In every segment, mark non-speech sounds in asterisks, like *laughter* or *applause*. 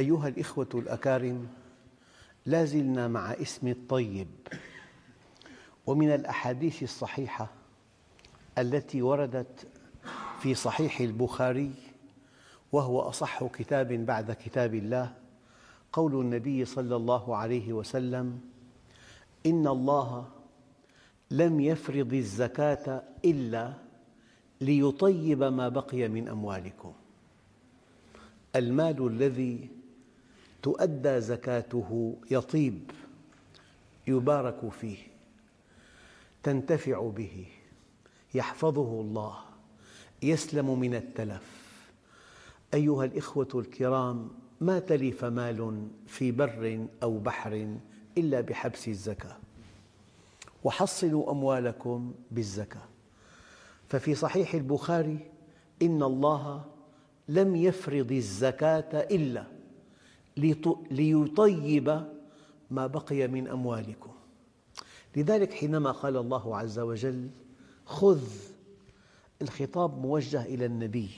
أيها الإخوة الأكارم لا زلنا مع اسم الطيب. ومن الأحاديث الصحيحة التي وردت في صحيح البخاري وهو أصح كتاب بعد كتاب الله قول النبي صلى الله عليه وسلم إن الله لم يفرض الزكاة إلا ليطيب ما بقي من أموالكم. المال الذي تؤدى زكاته يطيب يبارك فيه تنتفع به يحفظه الله يسلم من التلف. أيها الإخوة الكرام ما تلف مال في بر أو بحر إلا بحبس الزكاة. وحصلوا أموالكم بالزكاة. ففي صحيح البخاري إن الله لم يفرض الزكاة إلا ليطيب ما بقي من أموالكم. لذلك حينما قال الله عز وجل خذ الخطاب موجه إلى النبي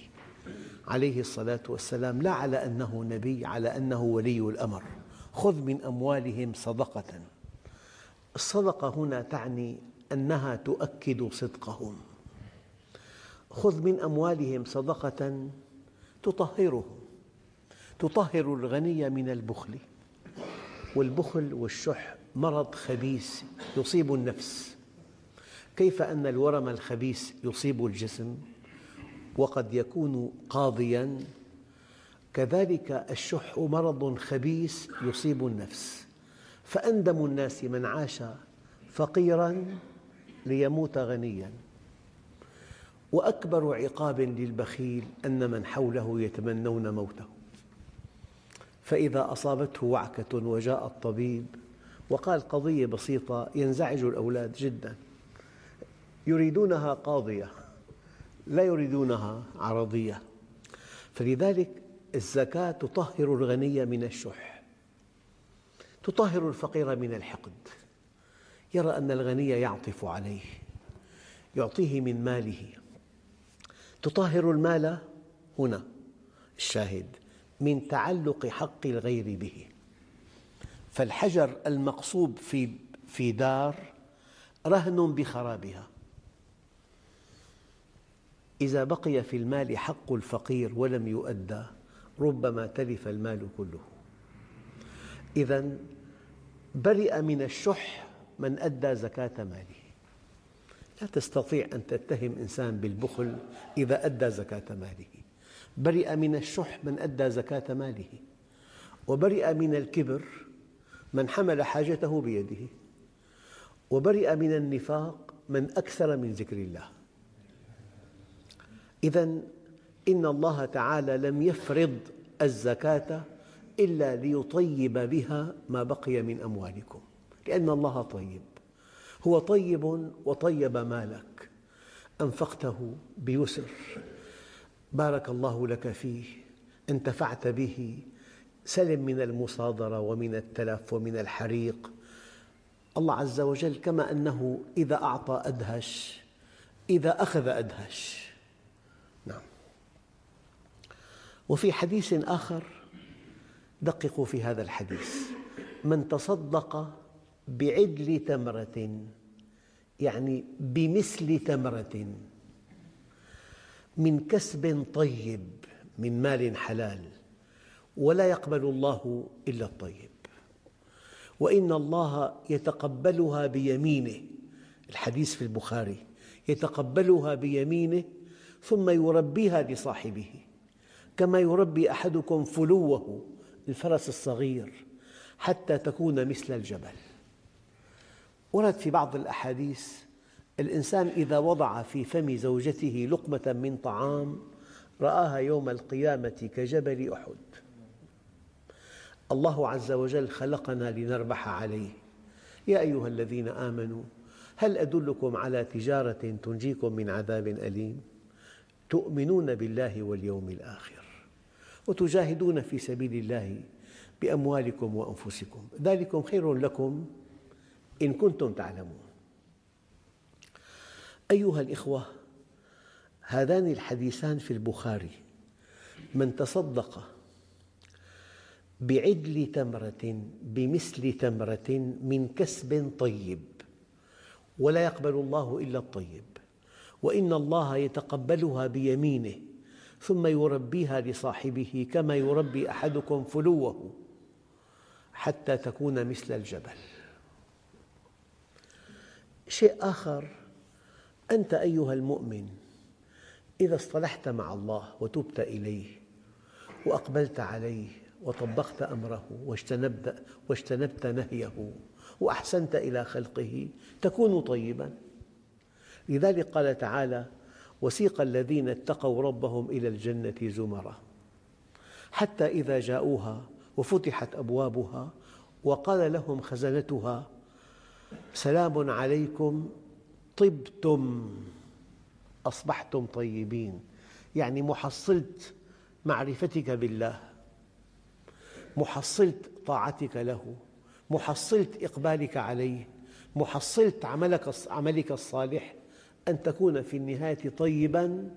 عليه الصلاة والسلام لا على أنه نبي على أنه ولي الأمر. خذ من أموالهم صدقة. الصدقة هنا تعني أنها تؤكد صدقهم. خذ من أموالهم صدقة تطهرهم. تطهر الغني من البخل والبخل والشح مرض خبيث يصيب النفس. كيف أن الورم الخبيث يصيب الجسم؟ وقد يكون قاضياً. كذلك الشح مرض خبيث يصيب النفس. فأندم الناس من عاش فقيراً ليموت غنياً. وأكبر عقاب للبخيل أن من حوله يتمنون موته. فإذا أصابته وعكة وجاء الطبيب وقال قضية بسيطة ينزعج الأولاد جداً. يريدونها قاضية لا يريدونها عرضية. فلذلك الزكاة تطهر الغني من الشح تطهر الفقير من الحقد. يرى أن الغني يعطف عليه يعطيه من ماله. تطهر المال هنا الشاهد. من تعلق حق الغير به. فالحجر المقصوب في في دار رهن بخرابها. إذا بقي في المال حق الفقير ولم يؤدى ربما تلف المال كله. إذا برئ من الشح من أدى زكاة ماله. لا تستطيع أن تتهم إنسان بالبخل إذا أدى زكاة ماله. برئ من الشح من أدى زكاة ماله وبرئ من الكبر من حمل حاجته بيده وبرئ من النفاق من أكثر من ذكر الله. إذا إن الله تعالى لم يفرض الزكاة إلا ليطيب بها ما بقي من أموالكم لأن الله طيب. هو طيب وطيب مالك أنفقته بيسر. بارك الله لك فيه انتفعت به. سلم من المصادرة ومن التلف ومن الحريق. الله عز وجل كما أنه إذا أعطى أدهش إذا أخذ أدهش. نعم. وفي حديث آخر دققوا في هذا الحديث. من تصدق بعدل تمرة يعني بمثل تمرة. من كسب طيب من مال حلال ولا يقبل الله إلا الطيب. وإن الله يتقبلها بيمينه الحديث في البخاري يتقبلها بيمينه ثم يربيها لصاحبه كما يربي أحدكم فلوه الفرس الصغير حتى تكون مثل الجبل. ورد في بعض الأحاديث الإنسان إذا وضع في فم زوجته لقمة من طعام رآها يوم القيامة كجبل أحد. الله عز وجل خلقنا لنربح عليه. يا أيها الذين آمنوا هل أدلكم على تجارة تنجيكم من عذاب أليم؟ تؤمنون بالله واليوم الآخر وتجاهدون في سبيل الله بأموالكم وأنفسكم. ذلكم خير لكم إن كنتم تعلمون. أيها الإخوة هذان الحديثان في البخاري. من تصدق بعدل تمرة بمثل تمرة من كسب طيب ولا يقبل الله إلا الطيب وإن الله يتقبلها بيمينه ثم يربيها لصاحبه كما يربي أحدكم فلوه حتى تكون مثل الجبل. شيء آخر أنت أيها المؤمن إذا اصطلحت مع الله وتبت إليه وأقبلت عليه وطبقت أمره واجتنبت, واجتنبت نهيه وأحسنت إلى خلقه تكون طيباً. لذلك قال تعالى وسيق الذين اتقوا ربهم إلى الجنة زمرا حتى إذا جاءوها وفتحت أبوابها وقال لهم خزنتها سلام عليكم طبتم أصبحتم طيبين. يعني محصلة معرفتك بالله محصلة طاعتك له محصلة إقبالك عليه محصلة عملك, عملك الصالح. أن تكون في النهاية طيباً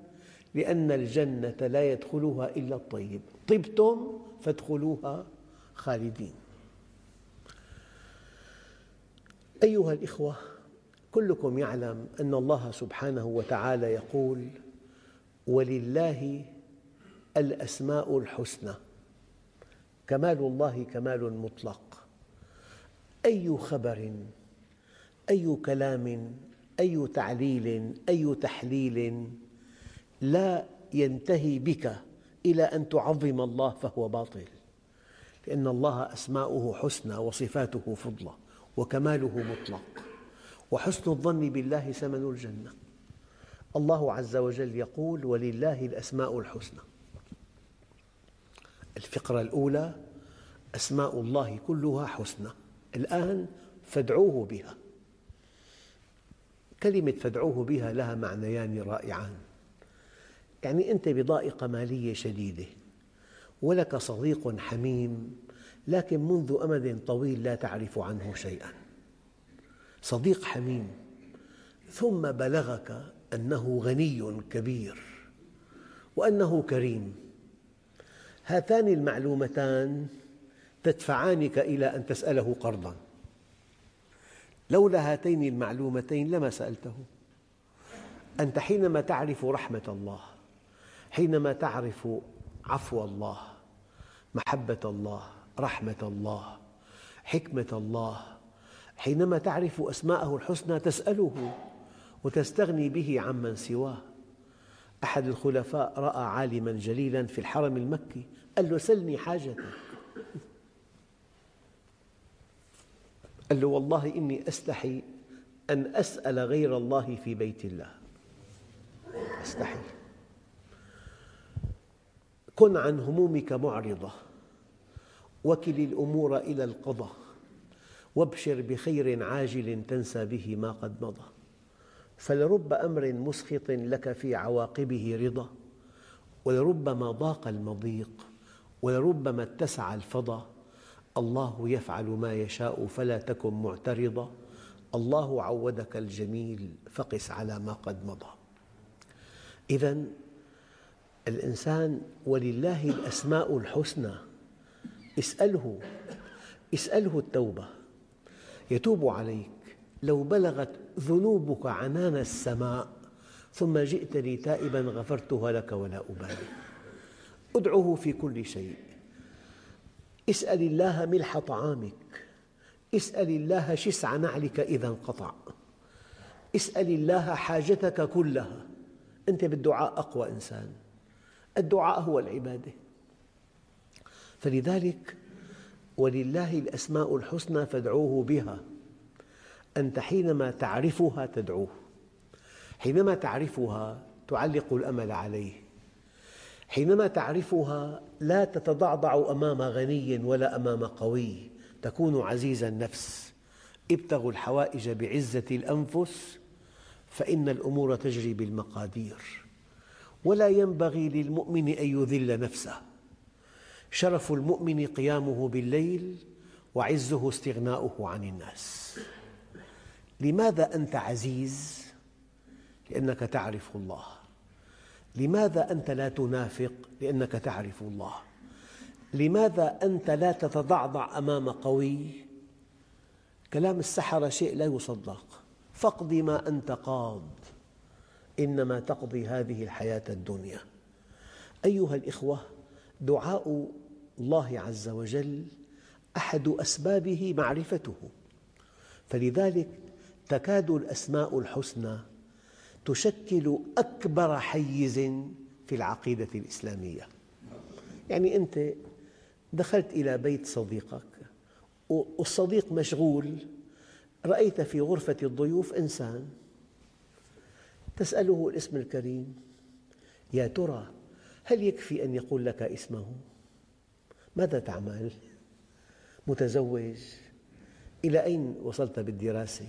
لأن الجنة لا يدخلها إلا الطيب. طبتم فادخلوها خالدين. أيها الإخوة كلكم يعلم أن الله سبحانه وتعالى يقول ولله الأسماء الحسنى. كمال الله كمال مطلق. أي خبر أي كلام أي تعليل أي تحليل لا ينتهي بك إلى أن تعظم الله فهو باطل. لأن الله أسماؤه حسنى وصفاته فضلة وكماله مطلق. وحسن الظن بالله ثمن الجنة. الله عز وجل يقول ولله الأسماء الحسنى. الفقرة الأولى أسماء الله كلها حسنى. الآن فادعوه بها. كلمة فادعوه بها لها معنيان رائعان. يعني أنت بضائقة مالية شديدة ولك صديق حميم لكن منذ أمد طويل لا تعرف عنه شيئا. صديق حميم ثم بلغك أنه غني كبير وأنه كريم. هاتان المعلومتان تدفعانك إلى أن تسأله قرضاً. لولا هاتين المعلومتين لما سألته. أنت حينما تعرف رحمة الله حينما تعرف عفو الله محبة الله رحمة الله حكمة الله حينما تعرف أسماءه الحسنى تسأله وتستغني به عمن سواه. أحد الخلفاء رأى عالما جليلا في الحرم المكي قال له سلني حاجتك. قال له والله إني أستحي أن أسأل غير الله في بيت الله. أستحي. كن عن همومك معرضة وكل الأمور إلى القضاء. وابشر بخير عاجل تنسى به ما قد مضى. فلرب أمر مسخط لك في عواقبه رضا ولربما ضاق المضيق ولربما اتسع الفضا الله يفعل ما يشاء فلا تكن معترضا. الله عودك الجميل فقس على ما قد مضى. إذا الإنسان ولله الأسماء الحسنى اسأله اسأله التوبة. يتوب عليك. لو بلغت ذنوبك عنان السماء ثم جئتني تائبا غفرتها لك ولا أبالي. أدعه في كل شيء. اسأل الله ملح طعامك. اسأل الله شسع نعلك إذا انقطع. اسأل الله حاجتك كلها. أنت بالدعاء أقوى إنسان. الدعاء هو العبادة. فلذلك ولله الأسماء الحسنى فادعوه بها. أنت حينما تعرفها تدعوه. حينما تعرفها تعلق الأمل عليه. حينما تعرفها لا تتضعضع أمام غني ولا أمام قوي. تكون عزيز النفس. ابتغوا الحوائج بعزة الأنفس فإن الأمور تجري بالمقادير. ولا ينبغي للمؤمن أن يذل نفسه. شرف المؤمن قيامه بالليل وعزه استغناؤه عن الناس لماذا أنت عزيز؟ لأنك تعرف الله لماذا أنت لا تنافق؟ لأنك تعرف الله لماذا أنت لا تتضعضع أمام قوي؟ كلام السحرة شيء لا يصدق فاقض ما أنت قاض إنما تقضي هذه الحياة الدنيا أيها الإخوة دعاء الله عز وجل أحد أسبابه معرفته فلذلك تكاد الأسماء الحسنى تشكل أكبر حيز في العقيدة الإسلامية يعني أنت دخلت إلى بيت صديقك والصديق مشغول رأيت في غرفة الضيوف إنسان تسأله الاسم الكريم يا ترى هل يكفي أن يقول لك اسمه؟ ماذا تعمل؟ متزوج؟ إلى أين وصلت بالدراسة؟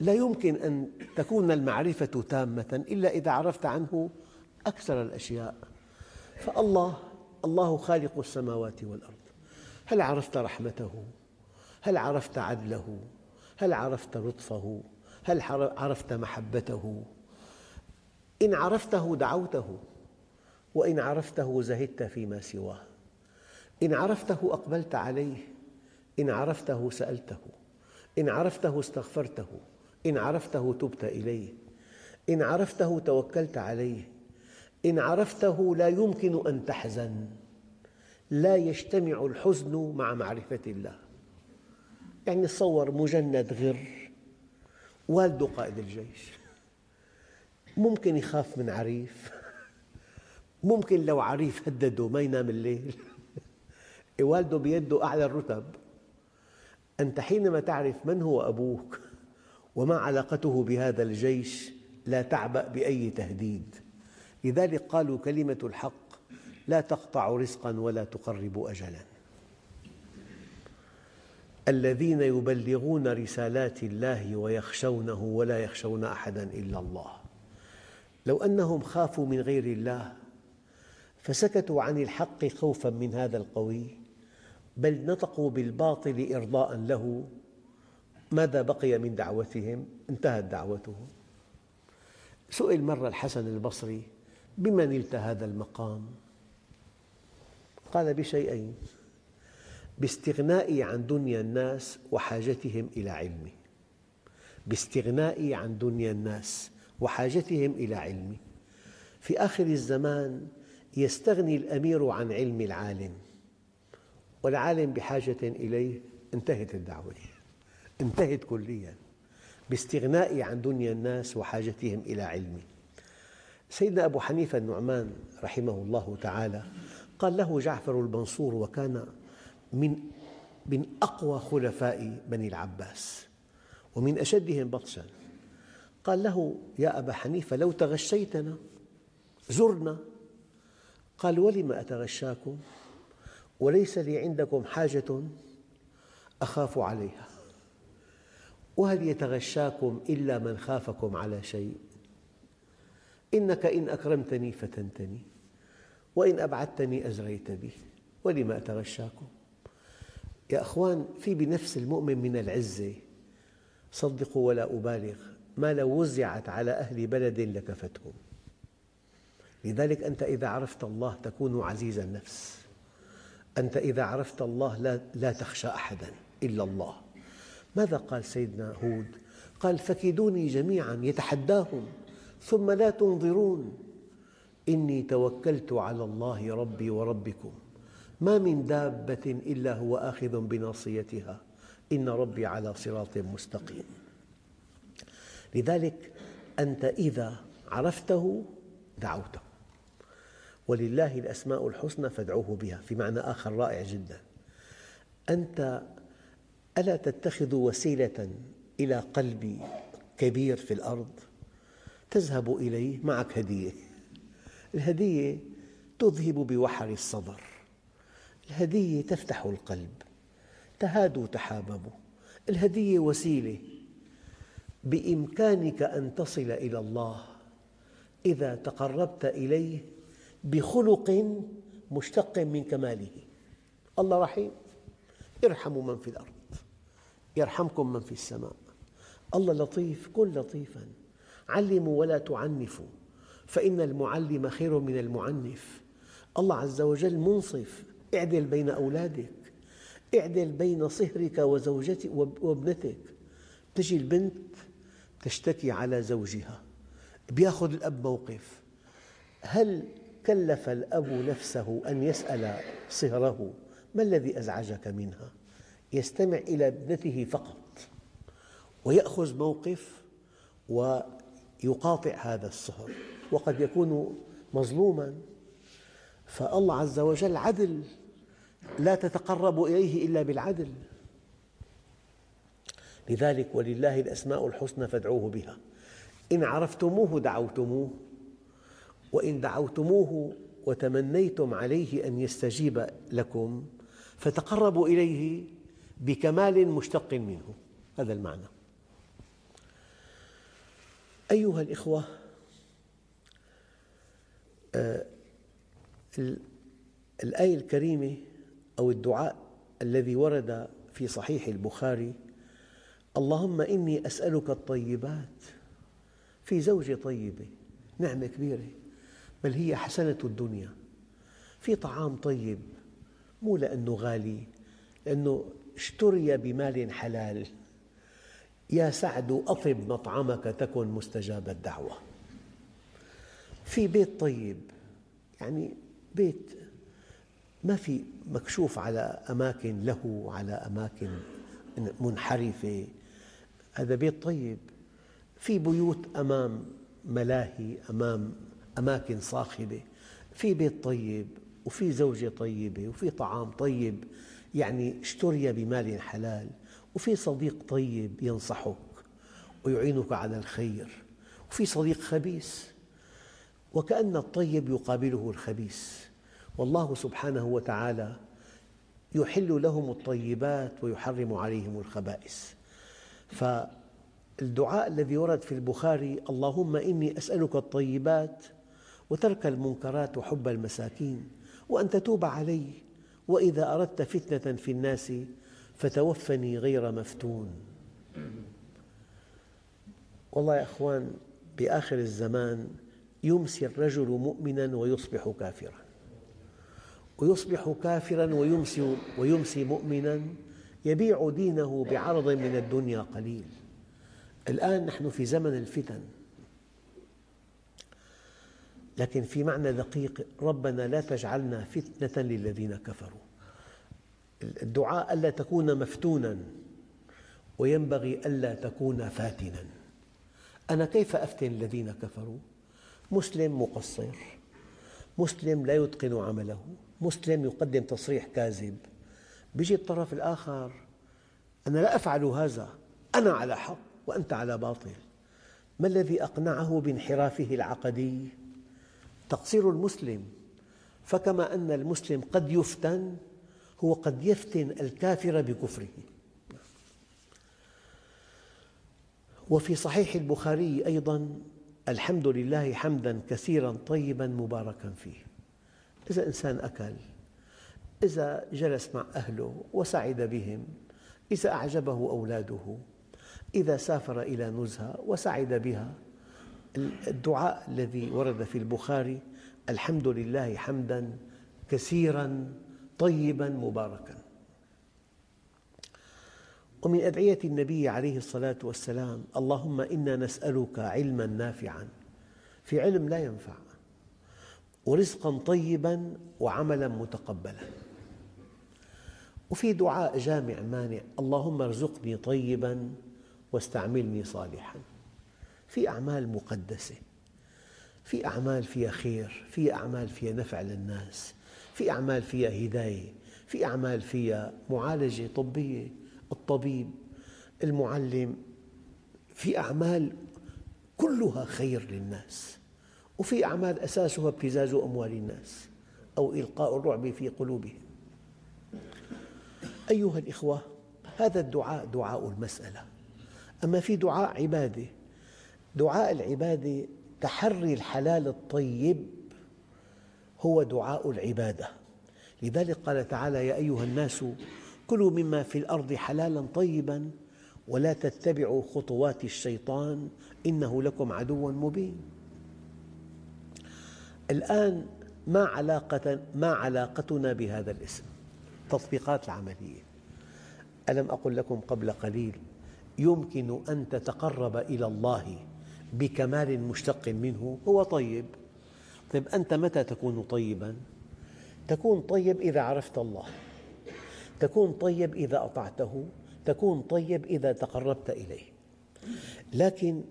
لا يمكن أن تكون المعرفة تامة إلا إذا عرفت عنه أكثر الأشياء فالله الله خالق السماوات والأرض هل عرفت رحمته؟ هل عرفت عدله؟ هل عرفت لطفه؟ هل عرفت محبته؟ إن عرفته دعوته وإن عرفته زهدت فيما سواه إن عرفته أقبلت عليه إن عرفته سألته إن عرفته استغفرته إن عرفته تبت إليه إن عرفته توكلت عليه إن عرفته لا يمكن أن تحزن لا يجتمع الحزن مع معرفة الله. يعني تصور مجند غر والده قائد الجيش. ممكن يخاف من عريف. ممكن لو عريف هدده ما ينام الليل. والده بيده أعلى الرتب. أنت حينما تعرف من هو أبوك وما علاقته بهذا الجيش لا تعبأ بأي تهديد. لذلك قالوا كلمة الحق لا تقطع رزقا ولا تقرب أجلا. الذين يبلغون رسالات الله ويخشونه ولا يخشون أحدا إلا الله. لو أنهم خافوا من غير الله فسكتوا عن الحق خوفا من هذا القوي. بل نطقوا بالباطل إرضاء له. ماذا بقي من دعوتهم؟ انتهت دعوتهم. سئل مرة الحسن البصري بما نلت هذا المقام؟ قال بشيئين باستغنائي عن دنيا الناس وحاجتهم إلى علمي باستغنائي عن دنيا الناس وحاجتهم إلى علمي في آخر الزمان يستغني الأمير عن علم العالم. والعالم بحاجة إليه انتهت الدعوة انتهت كليا باستغنائي عن دنيا الناس وحاجتهم إلى علمي سيدنا أبو حنيفة النعمان رحمه الله تعالى قال له جعفر المنصور وكان من من أقوى خلفاء بني العباس ومن أشدهم بطشا. قال له يا أبا حنيفة لو تغشيتنا زرنا. قال ولم أتغشاكم؟ وليس لي عندكم حاجة أخاف عليها. وهل يتغشاكم إلا من خافكم على شيء؟ إنك إن أكرمتني فتنتني وإن أبعدتني أزريت بي. ولم أتغشاكم؟ يا أخوان في بنفس المؤمن من العزة صدقوا ولا أبالغ ما لو وزعت على أهل بلد لكفتهم. لذلك أنت إذا عرفت الله تكون عزيز النفس. أنت إذا عرفت الله لا, لا تخشى أحدا إلا الله. ماذا قال سيدنا هود؟ قال فكيدوني جميعا يتحداهم ثم لا تنظرون. إني توكلت على الله ربي وربكم. ما من دابة إلا هو آخذ بناصيتها. إن ربي على صراط مستقيم. لذلك أنت إذا عرفته دعوته. ولله الأسماء الحسنى فادعوه بها. في معنى آخر رائع جدا. أنت ألا تتخذ وسيلة إلى قلب كبير في الأرض؟ تذهب إليه معك هدية. الهدية تذهب بوحر الصدر. الهدية تفتح القلب. تهادوا تحاببوا الهدية وسيلة. بإمكانك أن تصل إلى الله. إذا تقربت إليه بخلق مشتق من كماله. الله رحيم. يرحم من في الأرض. يرحمكم من في السماء. الله لطيف كن لطيفا. علموا ولا تعنفوا فإن المعلم خير من المعنف. الله عز وجل منصف. اعدل بين أولادك. اعدل بين صهرك وزوجتك وابنتك. تجي البنت تشتكي على زوجها. بياخذ الأب موقف. هل كلف الأب نفسه أن يسأل صهره ما الذي أزعجك منها؟ يستمع إلى ابنته فقط ويأخذ موقف ويقاطع هذا الصهر وقد يكون مظلوما. فالله عز وجل عدل لا تتقرب إليه إلا بالعدل. لذلك ولله الأسماء الحسنى فادعوه بها. إن عرفتموه دعوتموه. وإن دعوتموه وتمنيتم عليه أن يستجيب لكم فتقربوا إليه بكمال مشتق منه. هذا المعنى. أيها الإخوة آه، الآية الكريمة أو الدعاء الذي ورد في صحيح البخاري اللهم إني أسألك الطيبات في زوجة طيبة نعمة كبيرة. بل هي حسنة الدنيا. في طعام طيب مو لأنه غالي لأنه اشتري بمال حلال. يا سعد أطب مطعمك تكن مستجاب الدعوة. في بيت طيب يعني بيت ما في مكشوف على أماكن له على أماكن منحرفة. هذا بيت طيب. في بيوت أمام ملاهي أمام أماكن صاخبة في بيت طيب وفي زوجة طيبة وفي طعام طيب يعني اشتري بمال حلال وفي صديق طيب ينصحك ويعينك على الخير وفي صديق خبيث وكأن الطيب يقابله الخبيث. والله سبحانه وتعالى يحل لهم الطيبات ويحرم عليهم الخبائث. فالدعاء الذي ورد في البخاري اللهم إني أسألك الطيبات وترك المنكرات وحب المساكين وأن تتوب علي وإذا أردت فتنة في الناس فتوفني غير مفتون. والله يا أخوان بآخر الزمان يمسي الرجل مؤمنا ويصبح كافرا. ويصبح كافرا ويمسي, ويمسي مؤمنا يبيع دينه بعرض من الدنيا قليل. الآن نحن في زمن الفتن. لكن في معنى دقيق ربنا لا تجعلنا فتنة للذين كفروا الدعاء ألا تكون مفتونا وينبغي ألا تكون فاتنا أنا كيف أفتن الذين كفروا؟ مسلم مقصر مسلم لا يتقن عمله مسلم يقدم تصريح كاذب يجي الطرف الآخر أنا لا أفعل هذا أنا على حق وأنت على باطل ما الذي أقنعه بانحرافه العقدي؟ تقصير المسلم فكما أن المسلم قد يفتن هو قد يفتن الكافر بكفره. وفي صحيح البخاري أيضا الحمد لله حمدا كثيرا طيبا مباركا فيه. إذا إنسان أكل إذا جلس مع أهله وسعد بهم إذا أعجبه أولاده إذا سافر إلى نزهة وسعد بها الدعاء الذي ورد في البخاري الحمد لله حمدا كثيرا طيبا مباركا. ومن أدعية النبي عليه الصلاة والسلام اللهم إنا نسألك علما نافعا في علم لا ينفع ورزقا طيبا وعملا متقبلا. وفي دعاء جامع مانع اللهم ارزقني طيبا واستعملني صالحا. في أعمال مقدسة في أعمال فيها خير في أعمال فيها نفع للناس في أعمال فيها هداية في أعمال فيها معالجة طبية الطبيب المعلم في أعمال كلها خير للناس وفي أعمال أساسها ابتزاز أموال الناس أو إلقاء الرعب في قلوبهم. أيها الإخوة هذا الدعاء دعاء المسألة أما في دعاء عبادة دعاء العبادة تحري الحلال الطيب هو دعاء العبادة. لذلك قال تعالى يا أيها الناس كلوا مما في الأرض حلالا طيبا ولا تتبعوا خطوات الشيطان إنه لكم عدو مبين. الآن ما علاقة ما علاقتنا بهذا الاسم؟ تطبيقات العملية. ألم أقل لكم قبل قليل يمكن أن تتقرب إلى الله بكمال مشتق منه هو طيب. طيب أنت متى تكون طيباً؟ تكون طيب إذا عرفت الله. تكون طيب إذا أطعته. تكون طيب إذا تقربت إليه. لكن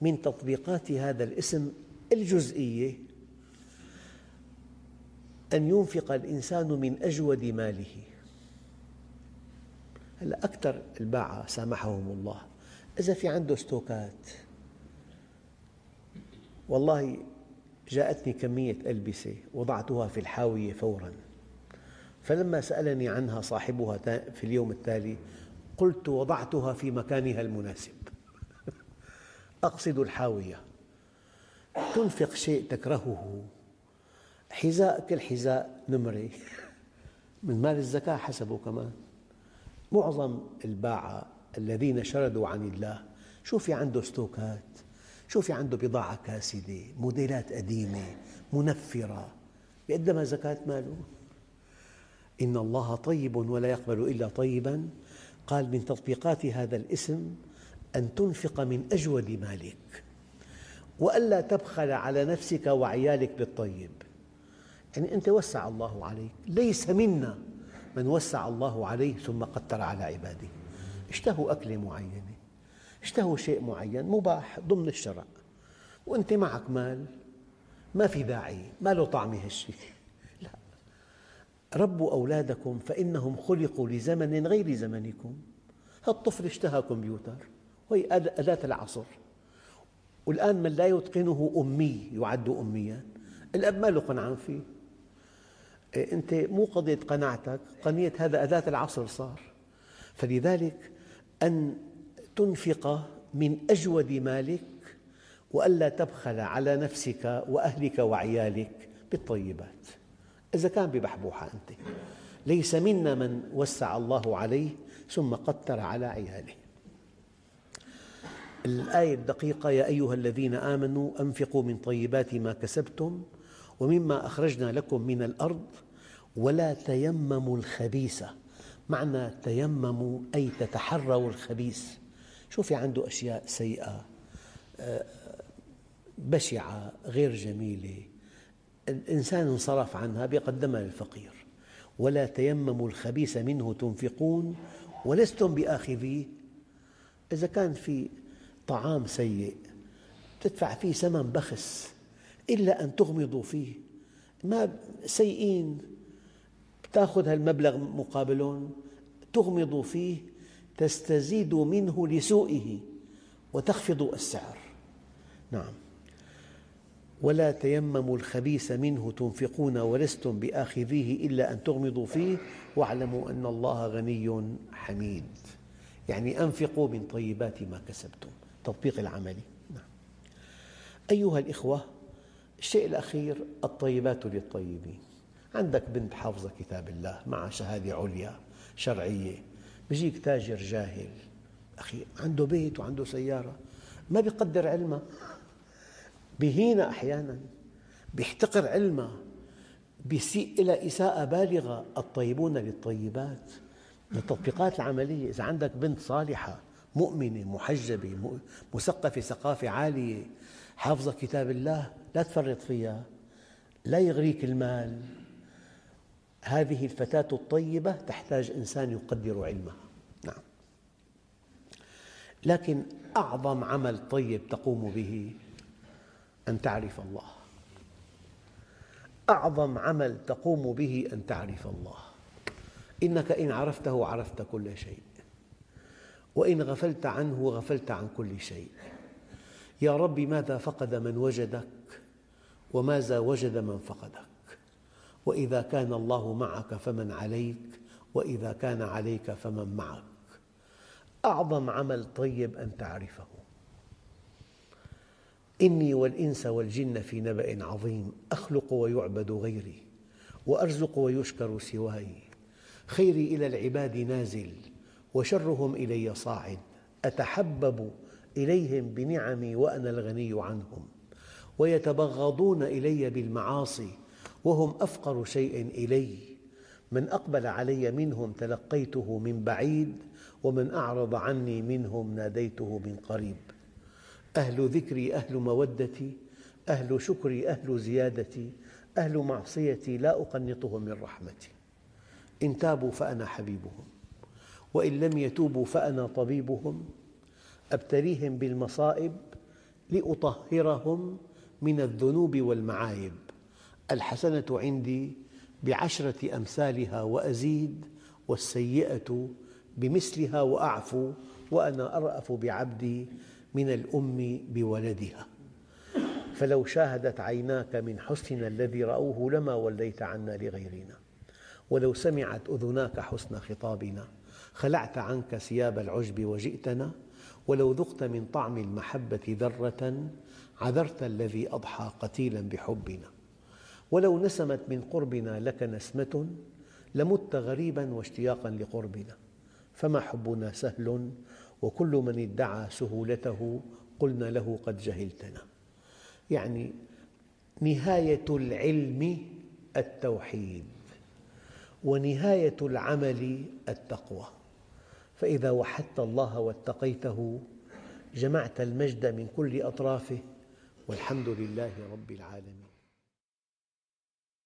من تطبيقات هذا الاسم الجزئية أن ينفق الإنسان من أجود ماله. هلا أكثر الباعة سامحهم الله. إذا في عنده ستوكات والله جاءتني كمية ألبسة وضعتها في الحاوية فوراً. فلما سألني عنها صاحبها في اليوم التالي قلت وضعتها في مكانها المناسب. *laughs* أقصد الحاوية. تنفق شيء تكرهه. حذاء كل حذاء نمرة. *laughs* من مال الزكاة حسبه كمان معظم الباعة الذين شردوا عن الله شو في عنده ستوكات. شو في عنده بضاعة كاسدة موديلات قديمة منفرة. يقدمها زكاة ماله. إن الله طيب ولا يقبل إلا طيبا. قال من تطبيقات هذا الاسم أن تنفق من أجود مالك. وألا تبخل على نفسك وعيالك بالطيب. يعني أنت وسع الله عليك. ليس منا من وسع الله عليه ثم قتر على عباده. اشتهوا أكلة معينة اشتهوا شيء معين؟ مباح ضمن الشرع. وأنت معك مال ما في داعي ما له طعم هالشيء. *laughs* لا. ربوا أولادكم فإنهم خلقوا لزمن غير زمنكم. الطفل اشتهى كمبيوتر وهي أداة العصر. والآن من لا يتقنه أمي يعد أميا. الأب ما له قنعان فيه. إيه، أنت مو قضية قناعتك قضية هذا أداة العصر صار. فلذلك أن تنفق من أجود مالك وألا تبخل على نفسك وأهلك وعيالك بالطيبات. إذا كان ببحبوحة أنت. ليس منا من وسع الله عليه ثم قتر على عياله. الآية الدقيقة يا أيها الذين آمنوا أنفقوا من طيبات ما كسبتم ومما أخرجنا لكم من الأرض ولا تيمموا الخبيث. معنى تيمموا أي تتحروا الخبيث. شو في عنده أشياء سيئة آه، بشعة غير جميلة. الإنسان انصرف عنها بيقدمها للفقير. ولا تيمموا الخبيث منه تنفقون ولستم بآخذيه. إذا كان في طعام سيء تدفع فيه ثمن بخس إلا أن تغمضوا فيه. ما سيئين تأخذ هالمبلغ مقابلهم تغمض فيه تستزيد منه لسوءه وتخفض السعر. نعم. ولا تيمموا الخبيث منه تنفقون ولستم بآخذيه إلا أن تغمضوا فيه. واعلموا أن الله غني حميد. يعني أنفقوا من طيبات ما كسبتم. تطبيق العملي نعم. أيها الإخوة الشيء الأخير الطيبات للطيبين. عندك بنت حافظة كتاب الله مع شهادة عليا شرعية. بيجيك تاجر جاهل. أخي عنده بيت وعنده سيارة. ما بيقدر علمها بهينها أحيانا. بيحتقر علمها بيسيء إلى إساءة بالغة. الطيبون للطيبات. التطبيقات العملية. إذا عندك بنت صالحة مؤمنة محجبة مثقفة ثقافة عالية حافظة كتاب الله لا تفرط فيها. لا يغريك المال. هذه الفتاة الطيبة تحتاج إنسان يقدر علمها. نعم. لكن أعظم عمل طيب تقوم به أن تعرف الله. أعظم عمل تقوم به أن تعرف الله. إنك إن عرفته عرفت كل شيء. وإن غفلت عنه غفلت عن كل شيء. يا رب ماذا فقد من وجدك وماذا وجد من فقدك؟ وإذا كان الله معك فمن عليك وإذا كان عليك فمن معك. أعظم عمل طيب أن تعرفه. إني والإنس والجن في نبأ عظيم أخلق ويعبد غيري وأرزق ويشكر سواي. خيري إلى العباد نازل وشرهم إلي صاعد. أتحبب إليهم بنعمي وأنا الغني عنهم. ويتبغضون إلي بالمعاصي وهم أفقر شيء إلي. من أقبل علي منهم تلقيته من بعيد ومن أعرض عني منهم ناديته من قريب. أهل ذكري أهل مودتي أهل شكري أهل زيادتي أهل معصيتي لا أقنطهم من رحمتي. إن تابوا فأنا حبيبهم وإن لم يتوبوا فأنا طبيبهم. أبتليهم بالمصائب لأطهرهم من الذنوب والمعايب. الحسنة عندي بعشرة أمثالها وأزيد والسيئة بمثلها وأعفو وأنا أرأف بعبدي من الأم بولدها. فلو شاهدت عيناك من حسننا الذي رأوه لما وليت عنا لغيرنا. ولو سمعت أذناك حسن خطابنا. خلعت عنك ثياب العجب وجئتنا. ولو ذقت من طعم المحبة ذرة عذرت الذي أضحى قتيلا بحبنا. ولو نسمت من قربنا لك نسمة لمت غريبا واشتياقا لقربنا. فما حبنا سهل وكل من ادعى سهولته قلنا له قد جهلتنا. يعني نهاية العلم التوحيد ونهاية العمل التقوى. فإذا وحدت الله واتقيته جمعت المجد من كل أطرافه والحمد لله رب العالمين.